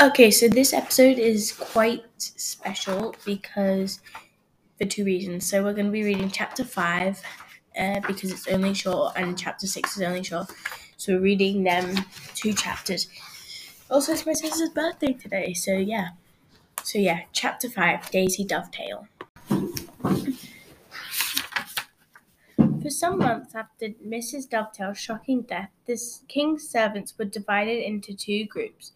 Okay, so this episode is quite special because for two reasons. So we're going to be reading chapter five uh, because it's only short, and chapter six is only short. So we're reading them two chapters. Also, it's my sister's birthday today, so yeah. So yeah, chapter five, Daisy Dovetail. For some months after Mrs. Dovetail's shocking death, the king's servants were divided into two groups.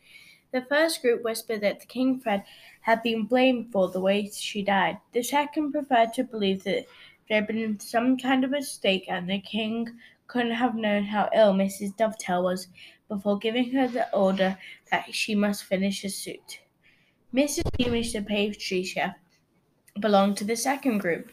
The first group whispered that the King Fred had been blamed for the way she died. The second preferred to believe that there had been some kind of mistake and the king couldn't have known how ill Mrs. Dovetail was before giving her the order that she must finish her suit. Mrs. Beamish, the pastry chef, belonged to the second group.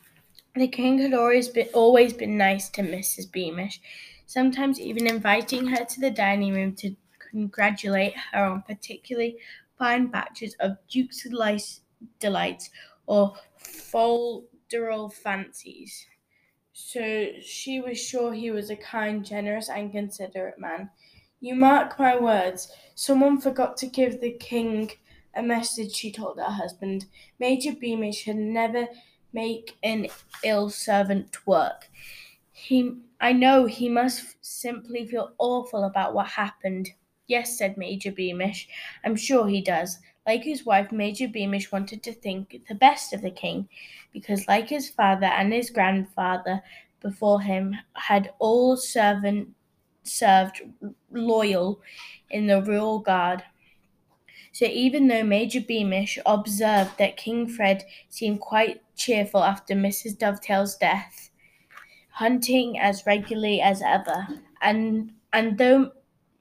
The king had always been always been nice to Mrs. Beamish, sometimes even inviting her to the dining room to congratulate her on particularly fine batches of Duke's Delights or Folderol Fancies. So she was sure he was a kind, generous, and considerate man. You mark my words, someone forgot to give the king a message, she told her husband. Major Beamish had never make an ill servant work. He, I know he must simply feel awful about what happened. Yes, said Major Beamish. I'm sure he does. Like his wife, Major Beamish wanted to think the best of the king, because, like his father and his grandfather before him, had all servant served loyal in the royal guard. So even though Major Beamish observed that King Fred seemed quite cheerful after Mrs. Dovetail's death, hunting as regularly as ever, and and though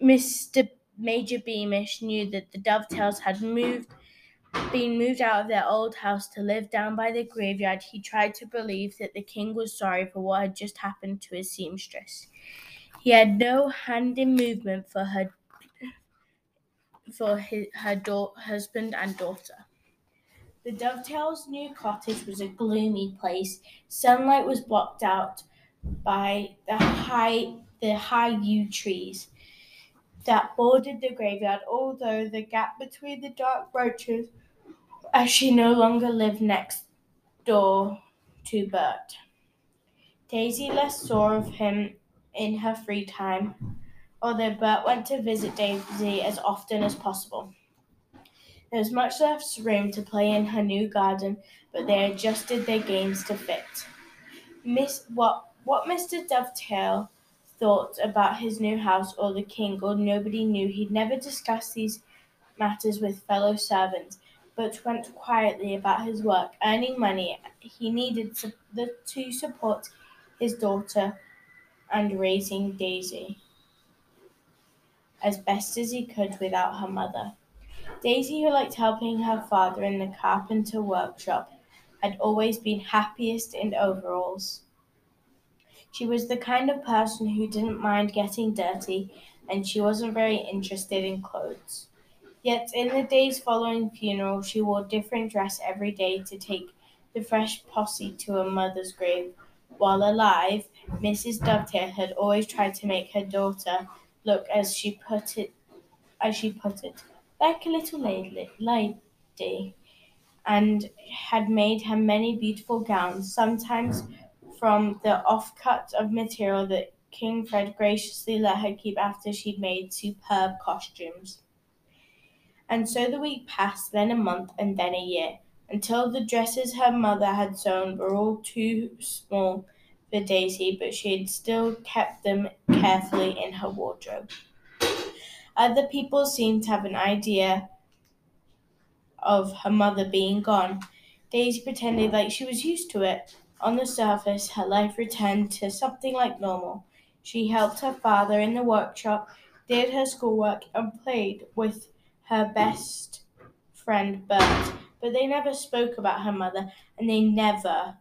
Mr. Major Beamish knew that the Dovetails had moved been moved out of their old house to live down by the graveyard, he tried to believe that the king was sorry for what had just happened to his seamstress. He had no hand in movement for her for his, her husband and daughter. The Dovetails' new cottage was a gloomy place. Sunlight was blocked out by the high the high yew trees that bordered the graveyard, although the gap between the dark branches, as she no longer lived next door to Bert. Daisy less saw of him in her free time, although Bert went to visit Daisy as often as possible. There was much less room to play in her new garden, but they adjusted their games to fit. Miss what what Mr. Dovetail thought about his new house or the king or nobody knew. He'd never discussed these matters with fellow servants, but went quietly about his work, earning money he needed to support his daughter and raising Daisy as best as he could without her mother. Daisy, who liked helping her father in the carpenter workshop, had always been happiest in overalls. She was the kind of person who didn't mind getting dirty, and she wasn't very interested in clothes. Yet in the days following funeral, she wore different dress every day to take the fresh posse to her mother's grave. While alive, Mrs. Dovetail had always tried to make her daughter look, as she put it, as she put it, like a little lady, lady and had made her many beautiful gowns, sometimes from the offcut of material that King Fred graciously let her keep after she'd made superb costumes. And so the week passed, then a month, and then a year, until the dresses her mother had sewn were all too small for Daisy, but she had still kept them carefully in her wardrobe. Other people seemed to have an idea of her mother being gone. Daisy pretended like she was used to it. On the surface, her life returned to something like normal. She helped her father in the workshop, did her schoolwork, and played with her best friend Bert. But they never spoke about her mother, and they never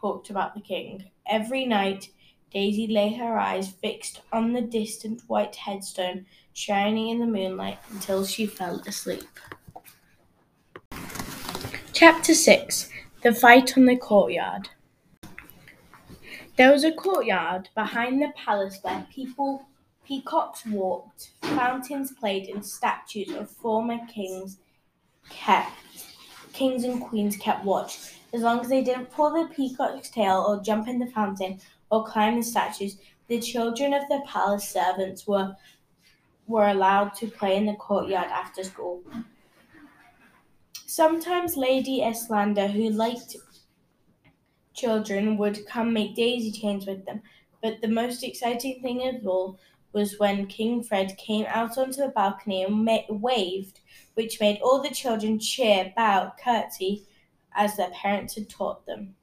talked about the king. Every night, Daisy lay her eyes fixed on the distant white headstone shining in the moonlight until she fell asleep. Chapter 6 The Fight on the Courtyard there was a courtyard behind the palace where people Peacocks walked, fountains played, and statues of former kings kept kings and queens kept watch. As long as they didn't pull the peacock's tail or jump in the fountain or climb the statues, the children of the palace servants were were allowed to play in the courtyard after school. Sometimes Lady Eslanda, who liked children, would come make daisy chains with them. But the most exciting thing of all was when King Fred came out onto the balcony and ma- waved, which made all the children cheer, bow, curtsy, as their parents had taught them.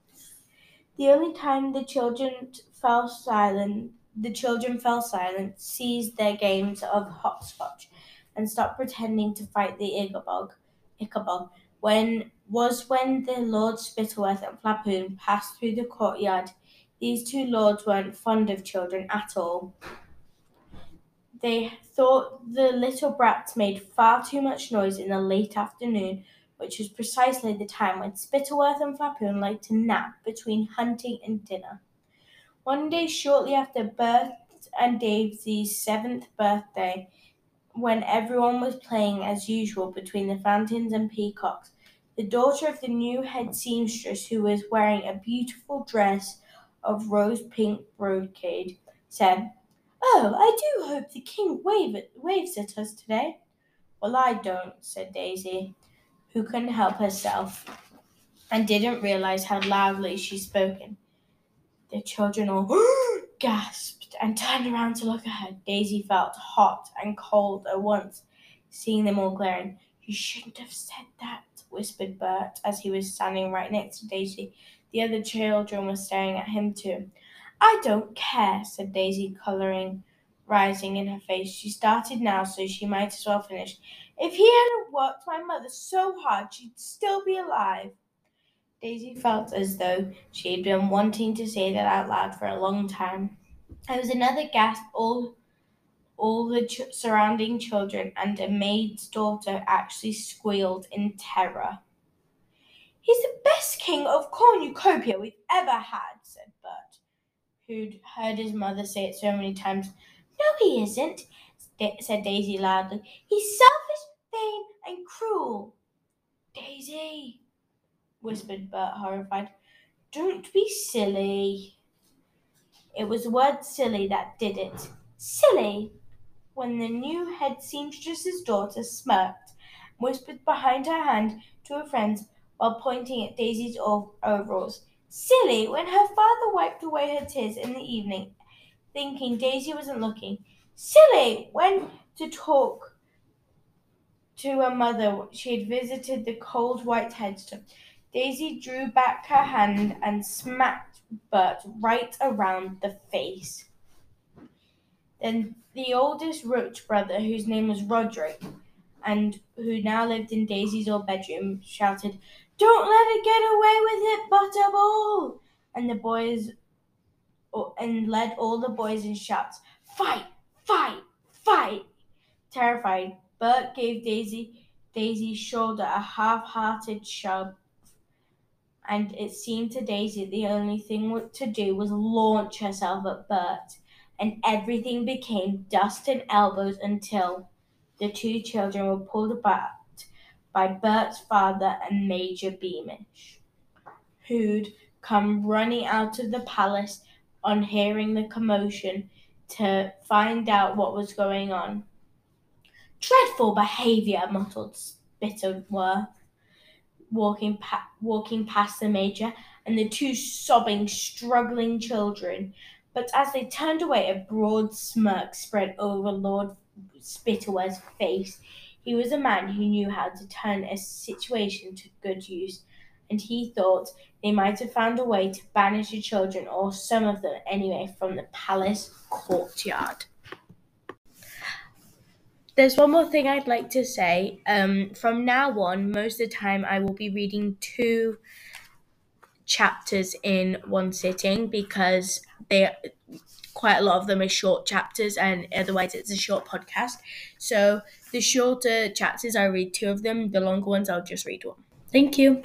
The only time the children fell silent, the children fell silent, ceased their games of hopscotch, and stopped pretending to fight the Ickabog. Ickabog when was when the Lord Spittleworth and Flapoon passed through the courtyard. These two lords weren't fond of children at all. They thought the little brats made far too much noise in the late afternoon, which was precisely the time when Spittleworth and Flapoon liked to nap between hunting and dinner. One day, shortly after Bert and Daisy's seventh birthday, when everyone was playing as usual between the fountains and peacocks, the daughter of the new head seamstress, who was wearing a beautiful dress of rose pink brocade, said, Oh, I do hope the king wave it, waves at us today. Well, I don't, said Daisy, who couldn't help herself and didn't realize how loudly she'd spoken. The children all gasped and turned around to look at her. Daisy felt hot and cold at once, seeing them all glaring. You shouldn't have said that, whispered Bert as he was standing right next to Daisy. The other children were staring at him too. I don't care, said Daisy, colouring rising in her face. She started now, so she might as well finish. If he hadn't worked my mother so hard, she'd still be alive. Daisy felt as though she had been wanting to say that out loud for a long time. There was another gasp. All, all the ch- surrounding children and a maid's daughter actually squealed in terror. He's the best king of cornucopia we've ever had, said Bert who'd heard his mother say it so many times. No, he isn't, said Daisy loudly. He's selfish, vain, and cruel. Daisy, whispered Bert, horrified. Don't be silly. It was the word silly that did it. Silly! When the new head seamstress's daughter smirked, whispered behind her hand to her friends while pointing at Daisy's overalls. Silly when her father wiped away her tears in the evening, thinking Daisy wasn't looking. Silly when to talk to her mother she had visited the cold white headstone. Daisy drew back her hand and smacked Bert right around the face. Then the oldest Roach brother, whose name was Roderick, and who now lived in Daisy's old bedroom, shouted, don't let her get away with it, Butterball! And the boys, and led all the boys in shouts, Fight! Fight! Fight! Terrified, Bert gave Daisy Daisy's shoulder a half-hearted shove, and it seemed to Daisy the only thing to do was launch herself at Bert, and everything became dust and elbows until the two children were pulled apart by Bert's father and Major Beamish, who'd come running out of the palace on hearing the commotion to find out what was going on. Dreadful behaviour, muttered Spittleworth, walking, pa- walking past the Major and the two sobbing, struggling children. But as they turned away, a broad smirk spread over Lord Spittleworth's face. He was a man who knew how to turn a situation to good use, and he thought they might have found a way to banish the children, or some of them anyway, from the palace courtyard. There's one more thing I'd like to say. Um, from now on, most of the time, I will be reading two chapters in one sitting because they quite a lot of them are short chapters and otherwise it's a short podcast so the shorter chapters i read two of them the longer ones i'll just read one thank you